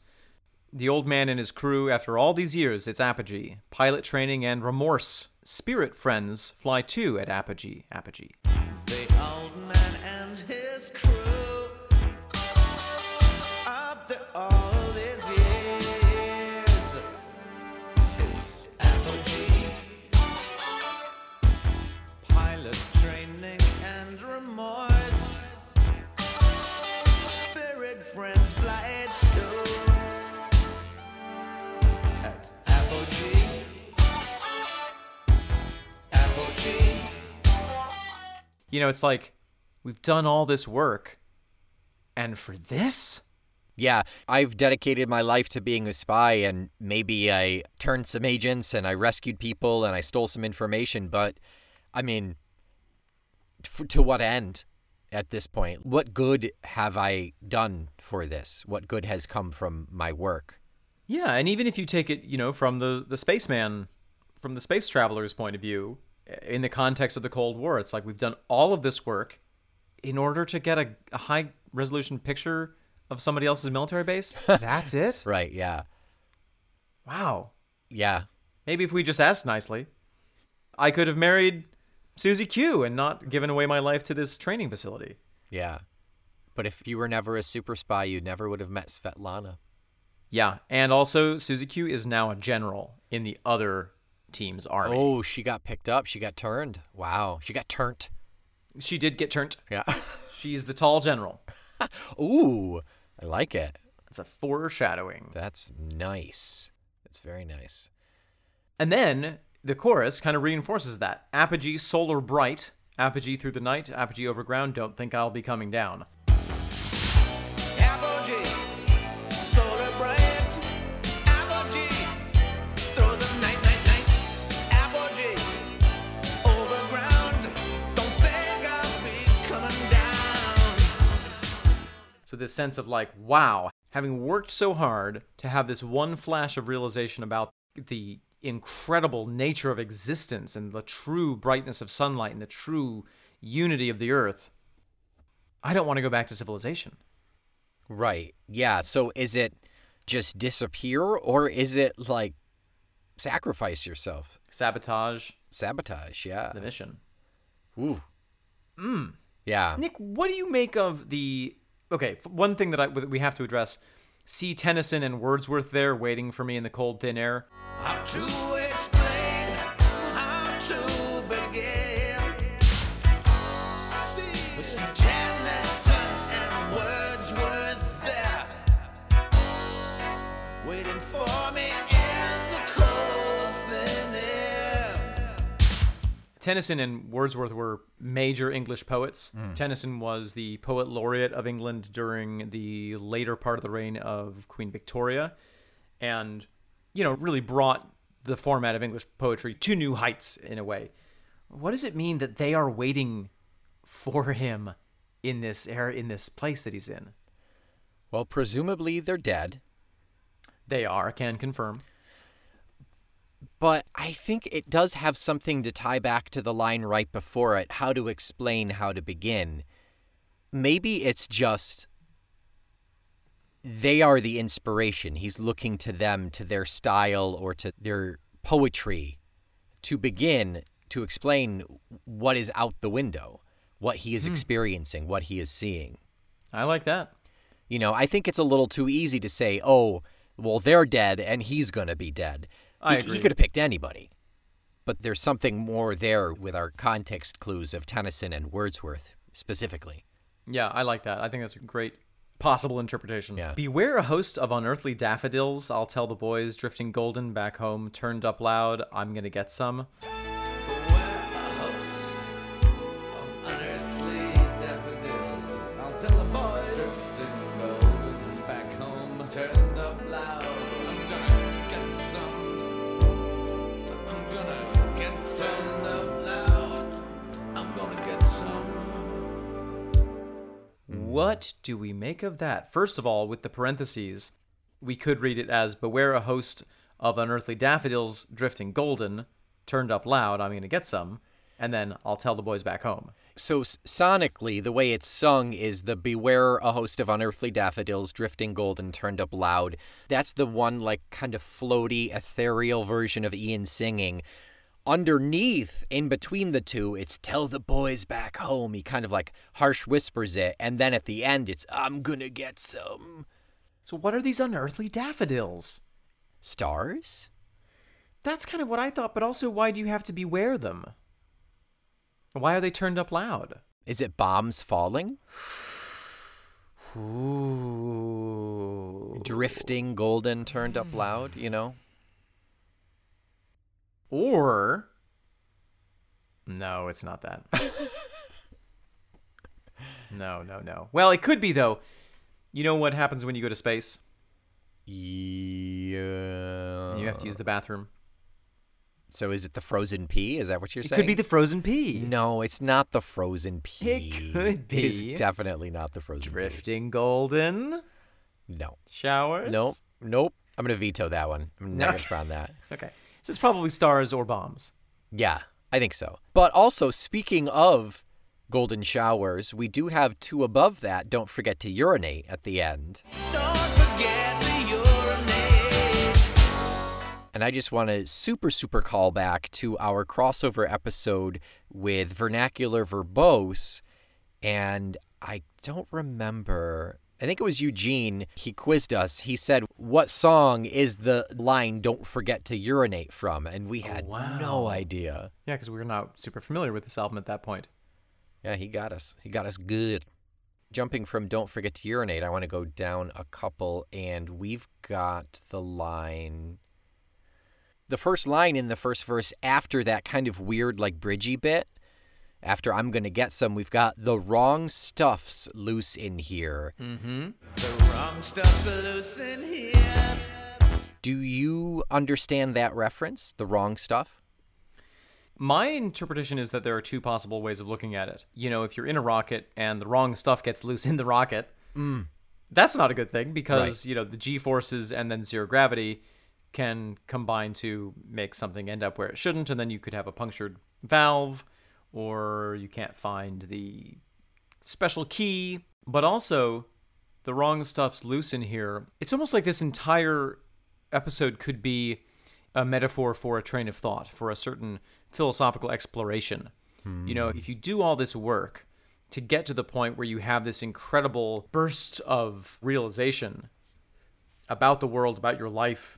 The old man and his crew, after all these years, it's apogee. Pilot training and remorse. Spirit friends fly too at apogee. Apogee. The old man and his crew. You know, it's like we've done all this work, and for this? Yeah, I've dedicated my life to being a spy, and maybe I turned some agents and I rescued people and I stole some information, but I mean, f- to what end at this point? What good have I done for this? What good has come from my work? Yeah, and even if you take it, you know, from the the spaceman, from the space traveler's point of view, in the context of the Cold War, it's like we've done all of this work in order to get a, a high resolution picture of somebody else's military base. That's it. Right, yeah. Wow. Yeah. Maybe if we just asked nicely, I could have married Susie Q and not given away my life to this training facility. Yeah. But if you were never a super spy, you never would have met Svetlana. Yeah, and also Susie Q is now a general in the other team's army. Oh, she got picked up. She got turned. Wow. She got turned. She did get turned. Yeah. She's the tall general. Ooh, I like it. It's a foreshadowing. That's nice. That's very nice. And then the chorus kind of reinforces that. Apogee solar bright, apogee through the night, apogee over ground, don't think I'll be coming down. So this sense of like, wow, having worked so hard to have this one flash of realization about the incredible nature of existence and the true brightness of sunlight and the true unity of the earth, I don't want to go back to civilization. Right. Yeah. So is it just disappear or is it like sacrifice yourself? Sabotage Sabotage. Yeah. the mission. Ooh. Mm. Yeah. Nick, what do you make of the? Okay, one thing that I we have to address: see Tennyson and Wordsworth there waiting for me in the cold thin air. Tennyson and Wordsworth were major English poets. Hmm. Tennyson was the poet laureate of England during the later part of the reign of Queen Victoria, and you know really brought the format of English poetry to new heights in a way. What does it mean that they are waiting for him in this era, in this place that he's in? Well, presumably they're dead, They are, can confirm. But I think it does have something to tie back to the line right before it how to explain how to begin. Maybe it's just they are the inspiration. He's looking to them, to their style or to their poetry to begin to explain what is out the window, what he is hmm. experiencing, what he is seeing. I like that. You know, I think it's a little too easy to say, oh, well, they're dead and he's going to be dead. I he, agree. he could have picked anybody. But there's something more there with our context clues of Tennyson and Wordsworth specifically. Yeah, I like that. I think that's a great possible interpretation. Yeah. Beware a host of unearthly daffodils. I'll tell the boys drifting golden back home, turned up loud. I'm gonna get some. What do we make of that? First of all, with the parentheses, we could read it as Beware a host of unearthly daffodils drifting golden, turned up loud. I'm gonna get some. And then I'll tell the boys back home. So, sonically, the way it's sung is the Beware a host of unearthly daffodils, drifting golden, turned up loud. That's the one, like, kind of floaty, ethereal version of Ian singing. Underneath, in between the two, it's Tell the boys back home. He kind of like harsh whispers it. And then at the end, it's I'm gonna get some So, what are these unearthly daffodils? stars. That's kind of what I thought, but also, why do you have to beware them? Why are they turned up loud? Is it bombs falling? Ooh. Drifting golden, turned up loud, you know? Or. No, it's not that. no, no, no. Well, it could be, though. You know what happens when you go to space? Yeah. You have to use the bathroom. So is it the frozen pea? Is that what you're It saying? could be the frozen pea. No, it's not the frozen pea. It could It's be. definitely not the frozen Drifting golden. No. showers. Nope. Nope. I'm gonna veto that one. I'm not gonna try on that. Okay. So it's probably stars or bombs. Yeah, I think so. But also, speaking of golden showers, we do have two above that. Don't forget to urinate at the end. Don't forget to urinate. And I just want to super, super call back to our crossover episode with Vernacular Verbose. And I don't remember. I think it was Eugene. He quizzed us. He said, What song is the line Don't Forget to Urinate from? And we oh, had no wow. idea. Yeah, because we were not super familiar with this album at that point. Yeah, he got us. He got us good. Jumping from Don't Forget to Urinate, I want to go down a couple, and we've got the line. The first line in the first verse after that kind of weird, like, bridgy bit. After I'm going to get some, we've got the wrong stuff's loose in here. Mm-hmm. The wrong stuff's loose in here. Do you understand that reference? The wrong stuff? My interpretation is that there are two possible ways of looking at it. You know, if you're in a rocket and the wrong stuff gets loose in the rocket, that's not a good thing because, Right. you know, the G forces and then zero gravity can combine to make something end up where it shouldn't, and then you could have a punctured valve or you can't find the special key. But also, the wrong stuff's loose in here. It's almost like this entire episode could be a metaphor for a train of thought, for a certain philosophical exploration. You know, if you do all this work to get to the point where you have this incredible burst of realization about the world, about your life,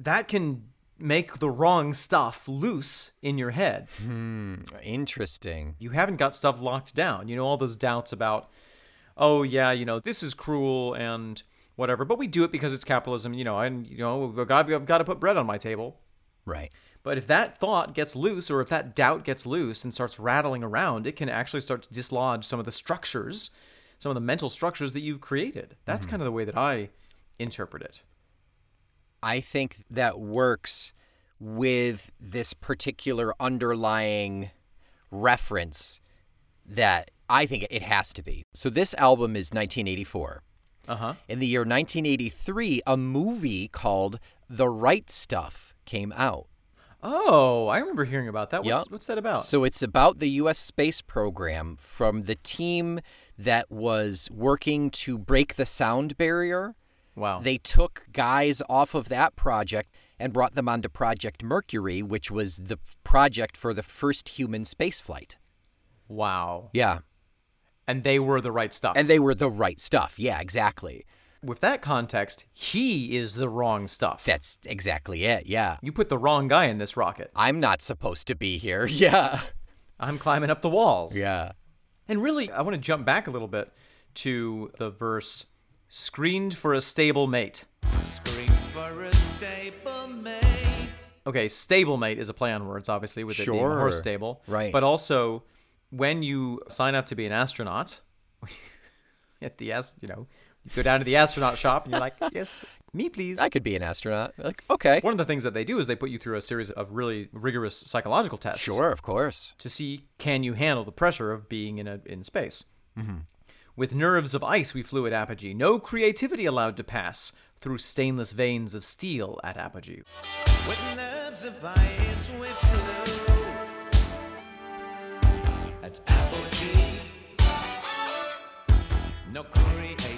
that can make the wrong stuff loose in your head hmm, Interesting. you haven't got stuff locked down. You know, all those doubts about, oh yeah, you know, this is cruel and whatever, but we do it because it's capitalism, you know, and you know, I've got, I've got to put bread on my table. Right. But if that thought gets loose, or if that doubt gets loose and starts rattling around, it can actually start to dislodge some of the structures, some of the mental structures that you've created. That's mm-hmm. kind of the way that I interpret it. I think that works with this particular underlying reference that I think it has to be. So this album is 1984. Uh huh. In the year 1983, a movie called The Right Stuff came out. Oh, I remember hearing about that. What's, Yep. what's that about? So it's about the U.S. space program from the team that was working to break the sound barrier. Wow. They took guys off of that project and brought them onto Project Mercury, which was the project for the first human spaceflight. wow. Yeah. And they were the right stuff. And they were the right stuff. Yeah, exactly. with that context, he is the wrong stuff. That's exactly it. Yeah. you put the wrong guy in this rocket. I'm not supposed to be here. Yeah. I'm climbing up the walls. Yeah. And really, I want to jump back a little bit to the verse screened for a stable mate. Scream for a stable mate. Okay, stablemate is a play on words, obviously, with it being a horse stable. Right. But also, when you sign up to be an astronaut, at the as you know, you go down to the astronaut shop and you're like, yes, me please. I could be an astronaut. Like, okay. One of the things that they do is they put you through a series of really rigorous psychological tests. Sure, of course. to see can you handle the pressure of being in a in space. Mm-hmm. With nerves of ice we flew at apogee, no creativity allowed to pass through stainless veins of steel at apogee. With nerves of ice we flew at apogee. No creativity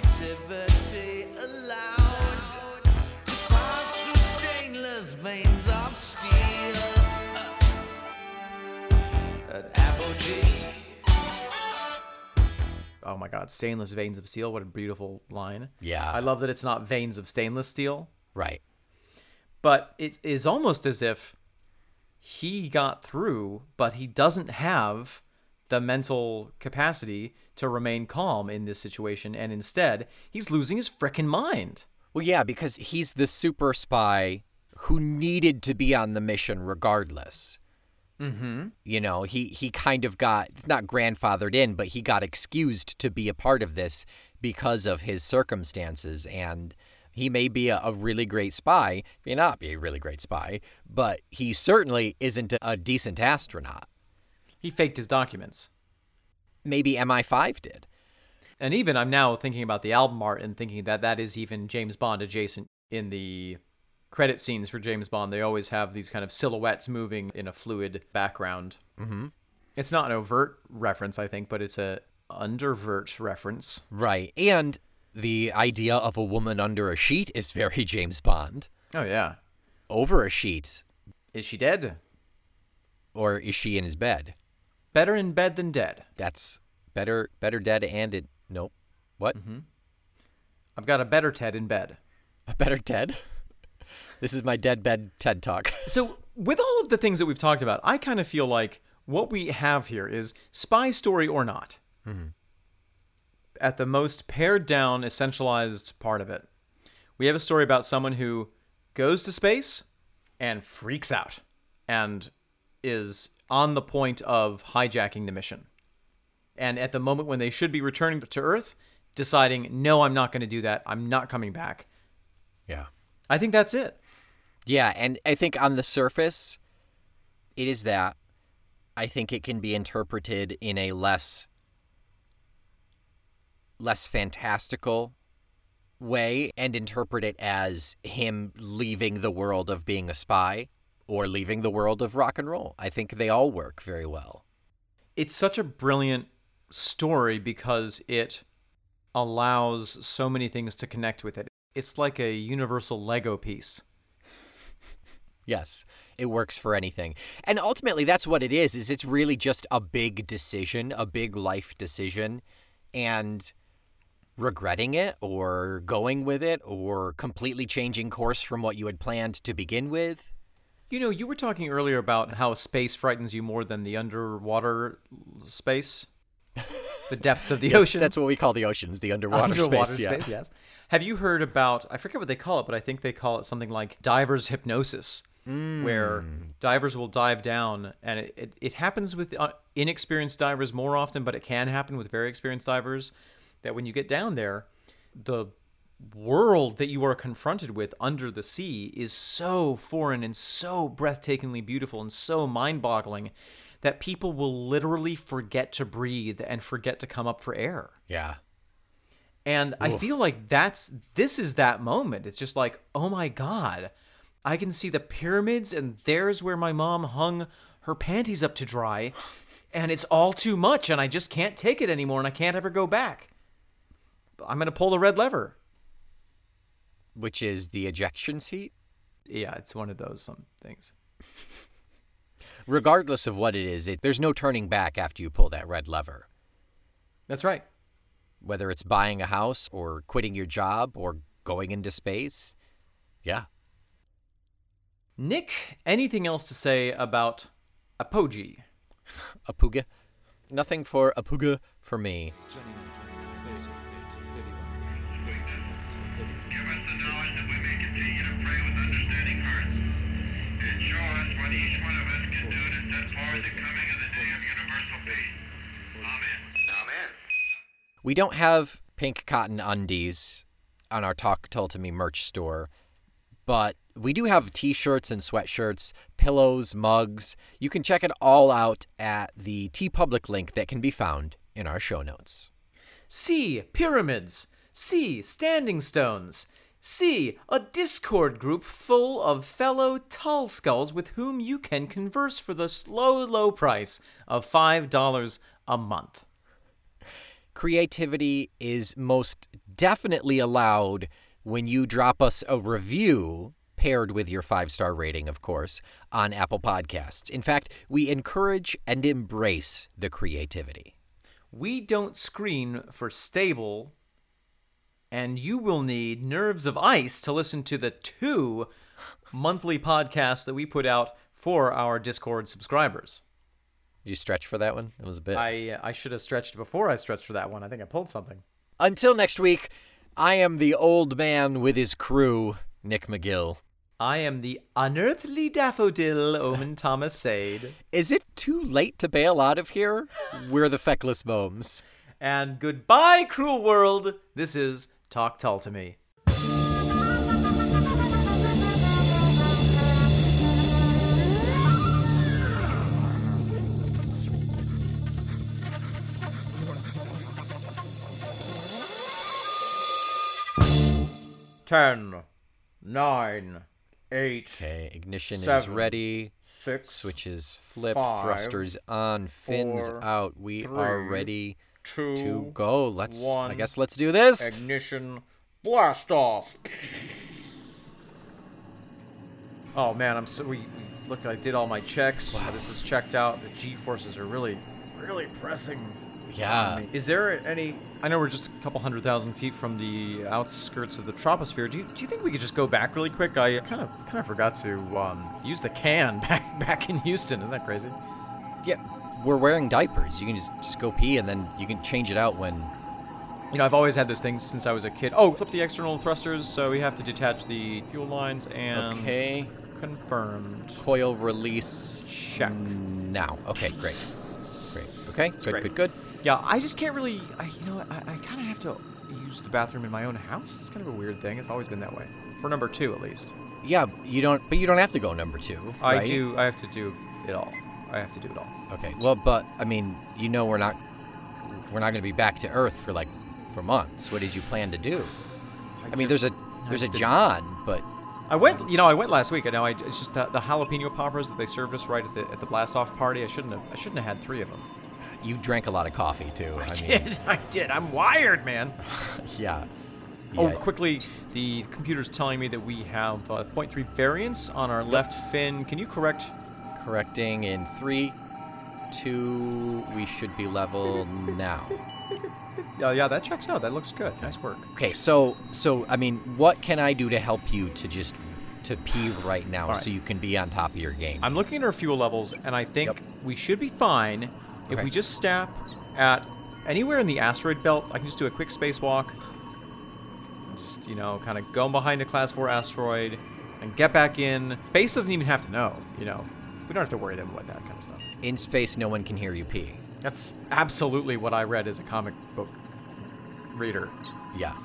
Oh my god, stainless veins of steel, what a beautiful line. Yeah. I love that it's not veins of stainless steel, Right. but it is almost as if he got through, but he doesn't have the mental capacity to remain calm in this situation, and instead, he's losing his frickin' mind. Well, yeah, because he's the super spy who needed to be on the mission regardless. Mm-hmm. You know, he he kind of got not grandfathered in, but he got excused to be a part of this because of his circumstances. And he may be a, a really great spy, may not be a really great spy, but he certainly isn't a decent astronaut. He faked his documents. Maybe MI5 did. And even I'm now thinking about the album art and thinking that that is even James Bond adjacent in the credit scenes for James Bond. They always have these kind of silhouettes moving in a fluid background. Mm-hmm. It's not an overt reference, I think, but it's a undervert reference. Right. And the idea of a woman under a sheet is very James Bond. Oh yeah, Over a sheet, is she dead? or is she in his bed? Better in bed than dead. That's Better better dead and it nope. What? Mm-hmm. I've got a better Ted in bed. A better Ted? This is my dead bed TED talk. So, with all of the things that we've talked about, I kind of feel like what we have here is spy story or not. Mm-hmm. At the most pared down, essentialized part of it, we have a story about someone who goes to space and freaks out and is on the point of hijacking the mission. And at the moment when they should be returning to Earth, deciding, no, I'm not going to do that. I'm not coming back. Yeah. I think that's it. Yeah, and I think on the surface, it is that. I think it can be interpreted in a less less fantastical way and interpret it as him leaving the world of being a spy or leaving the world of rock and roll. I think they all work very well. it's such a brilliant story because it allows so many things to connect with it. It's like a universal Lego piece. Yes, it works for anything. And ultimately that's what it is is it's really just a big decision, a big life decision and regretting it or going with it or completely changing course from what you had planned to begin with. You know, you were talking earlier about how space frightens you more than the underwater space, the depths of the Yes, ocean. That's what we call the oceans, the underwater, underwater space. yeah. yes. Have you heard about? I forget what they call it, but I think they call it something like divers hypnosis, where divers will dive down, and it, it, it happens with uh, inexperienced divers more often, but it can happen with very experienced divers. That when you get down there, the world that you are confronted with under the sea is so foreign and so breathtakingly beautiful and so mind-boggling that people will literally forget to breathe and forget to come up for air. Yeah. And I feel like that's this is that moment. It's just like, oh my god, I can see the pyramids, and there's where my mom hung her panties up to dry, and it's all too much, and I just can't take it anymore, and I can't ever go back. I'm gonna pull the red lever. Which is the ejection seat. Yeah, it's one of those some things. Regardless of what it is, it, there's no turning back after you pull that red lever. That's right. Whether it's buying a house or quitting your job or going into space. Yeah. Nick, anything else to say about apogee? Apuga. Nothing for Apuga for me. 29, 29, 30, 30, 31, 32, 33, Give us the knowledge that we may continue to pray with understanding hearts, and show us what each one of us can do to set forward the coming of the day of universal peace. Amen. Amen. We don't have pink cotton undies on our Talk Tull to Me merch store, but we do have t shirts and sweatshirts, pillows, mugs. You can check it all out at the TeePublic link that can be found in our show notes. C. Pyramids. C. Standing stones. C. A Discord group full of fellow Tull Skulls with whom you can converse for the slow, low price of $5 a month. Creativity is most definitely allowed when you drop us a review paired with your five star rating, of course, on Apple Podcasts. In fact, we encourage and embrace the creativity. We don't screen for stable, and you will need nerves of ice to listen to the two monthly podcasts that we put out for our Discord subscribers. Did you stretch for that one? It was a bit. I uh, I should have stretched before I stretched for that one. I think I pulled something. Until next week, I am the old man with his crew, Nick McGill. I am the unearthly daffodil, Omen Thomas Sade. Is it too late to bail out of here? We're the feckless momes. And goodbye, cruel world. This is Talk Tull to Me. Ten, nine, eight, Okay, ignition is ready. six, Switches flipped, five, thrusters on, fins four, out. We are ready two, to go. Let's. I guess let's do this. ignition, blast off. Oh man, I'm so we, we look. I did all my checks. Wow. This is checked out. The G forces are really, really pressing. Yeah. Is there any? I know we're just a couple hundred thousand feet from the outskirts of the troposphere. Do you, do you think we could just go back really quick? I kind of kind of forgot to um, use the can back back in Houston. Isn't that crazy? Yeah. We're wearing diapers. You can just just go pee and then you can change it out when You know, I've always had this thing since I was a kid. Oh, flip the external thrusters, so we have to detach the fuel lines and Okay. confirmed. Coil release Check. now. Okay, great. Great. Okay, good, Great. good, good. Yeah, I just can't really. I, you know, I, I kind of have to use the bathroom in my own house. It's kind of a weird thing. It's always been that way. For number two, at least. Yeah, you don't but you don't have to go number 2. I right? do. I have to do it all. I have to do it all. Okay. Well, but I mean, you know we're not we're not going to be back to Earth for like for months. What did you plan to do? I, mean, there's a there's a John, but I went. You know, I went last week. I know. I, it's just the, the jalapeno poppers that they served us right at the at the blast off party. I shouldn't have. I shouldn't have had three of them. You drank a lot of coffee too. I, I mean, did. I did. I'm wired, man. yeah. Oh, Yeah. quickly, the computer's telling me that we have uh, 0.3 variance on our left fin. Can you correct? Correcting in three, two. We should be level now. Yeah, yeah, that checks out. That looks good. Nice work. Okay, so so I mean, what can I do to help you to just to pee right now right. so you can be on top of your game? I'm looking at our fuel levels, and I think Yep. we should be fine if we just stop at anywhere in the asteroid belt. I can just do a quick spacewalk. And just, you know, kind of go behind a class 4 asteroid and get back in. Base doesn't even have to know, you know. We don't have to worry them about that kind of stuff. In space, no one can hear you pee. That's absolutely what I read as a comic book reader. Yeah.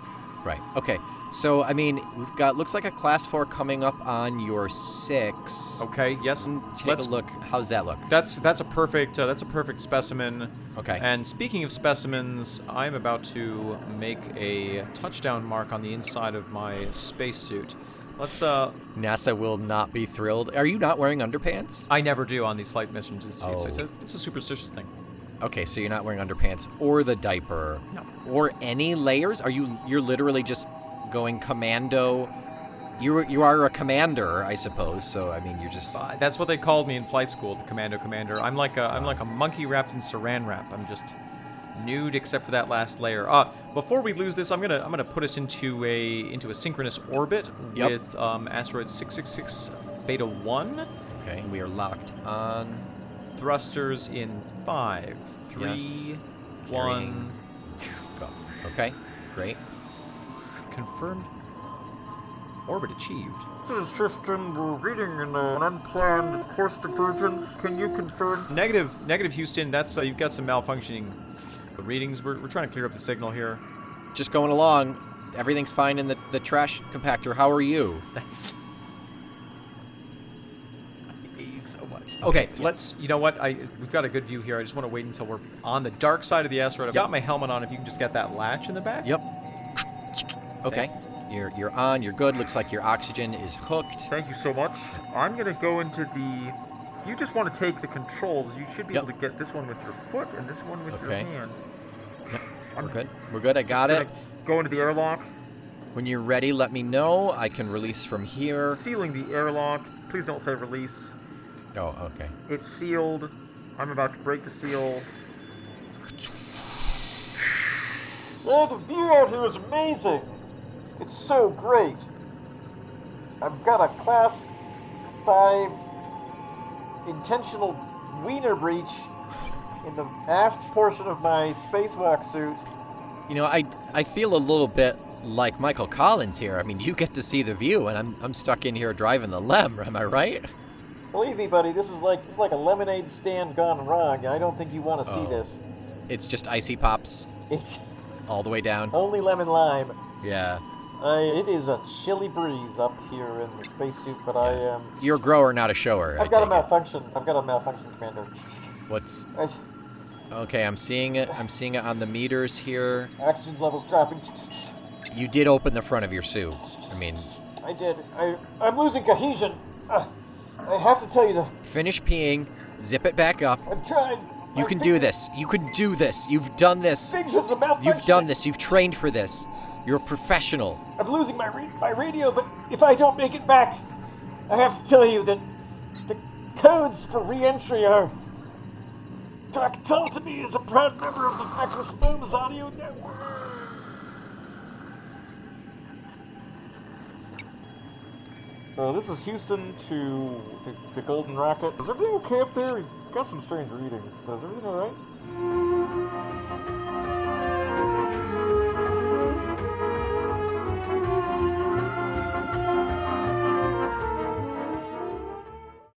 Right. Okay. So I mean, we've got looks like a class four coming up on your six. Okay, yes. Take let's a look. How's that look? That's that's a perfect uh, that's a perfect specimen. Okay. And speaking of specimens, I'm about to make a touchdown mark on the inside of my spacesuit. Let's uh NASA will not be thrilled. Are you not wearing underpants? I never do on these flight missions. It's, it's, it's Oh. a it's a superstitious thing. Okay, so you're not wearing underpants or the diaper. No. Or any layers? Are you you're literally just going commando? You you are a commander, I suppose. So I mean, you're just Uh, that's what they called me in flight school, the commando commander. I'm like a I'm like a monkey wrapped in saran wrap. I'm just nude except for that last layer. Uh, before we lose this, I'm gonna I'm gonna put us into a into a synchronous orbit Yep. with um, asteroid 666 Beta One. okay. We are locked on. Thrusters in five, three, Yes. one. Go. Okay. Great. Confirmed. Orbit achieved. This is Tristan. We're reading in an unplanned course divergence. Can you confirm? Negative, negative, Houston. That's uh, you've got some malfunctioning readings. We're, we're trying to clear up the signal here. Just going along. Everything's fine in the, the trash compactor. How are you? That's. I hate you so much. Okay, let's. You know what? I we've got a good view here. I just want to wait until we're on the dark side of the asteroid. I've Yep. got my helmet on. If you can just get that latch in the back. Yep. Okay. You're you're on. You're good. Looks like your oxygen is hooked. Thank you so much. I'm gonna go into the. You just want to take the controls. You should be Yep. able to get this one with your foot and this one with Okay. your hand. We're good. We're good. I got Just it. gonna Go into the airlock. When you're ready, let me know. I can release from here. Sealing the airlock. Please don't say release. Oh, okay. It's sealed. I'm about to break the seal. Oh, the view out here is amazing. It's so great. I've got a class five intentional wiener breach in the aft portion of my spacewalk suit. You know, I I feel a little bit like Michael Collins here. I mean, you get to see the view, and I'm I'm stuck in here driving the LEM. Am I right? Believe me, buddy, this is like it's like a lemonade stand gone wrong. I don't think you want to see Oh. this. It's just icy pops It's all the way down. only lemon lime. Yeah. Uh, it is a chilly breeze up here in the spacesuit, but I am. You're a grower, not a shower. I I've got a take it. malfunction. I've got a malfunction, Commander. What's I, okay? I'm seeing it. I'm seeing it on the meters here. oxygen levels dropping. You did open the front of your suit. I mean, I did. I I'm losing cohesion. Uh, I have to tell you that finish peeing, zip it back up. I'm trying. You My can do this. You can do this. You've done this. Fingers are malfunctioning. You've done this. You've trained for this. You're a professional. I'm losing my my radio, but if I don't make it back, I have to tell you that the codes for re-entry are Talking Tull to me is a proud member of the Feckless Booms Audio Network. Uh, this is Houston to the, the Golden Rocket. Is everything okay up there? We got some strange readings. Is everything alright?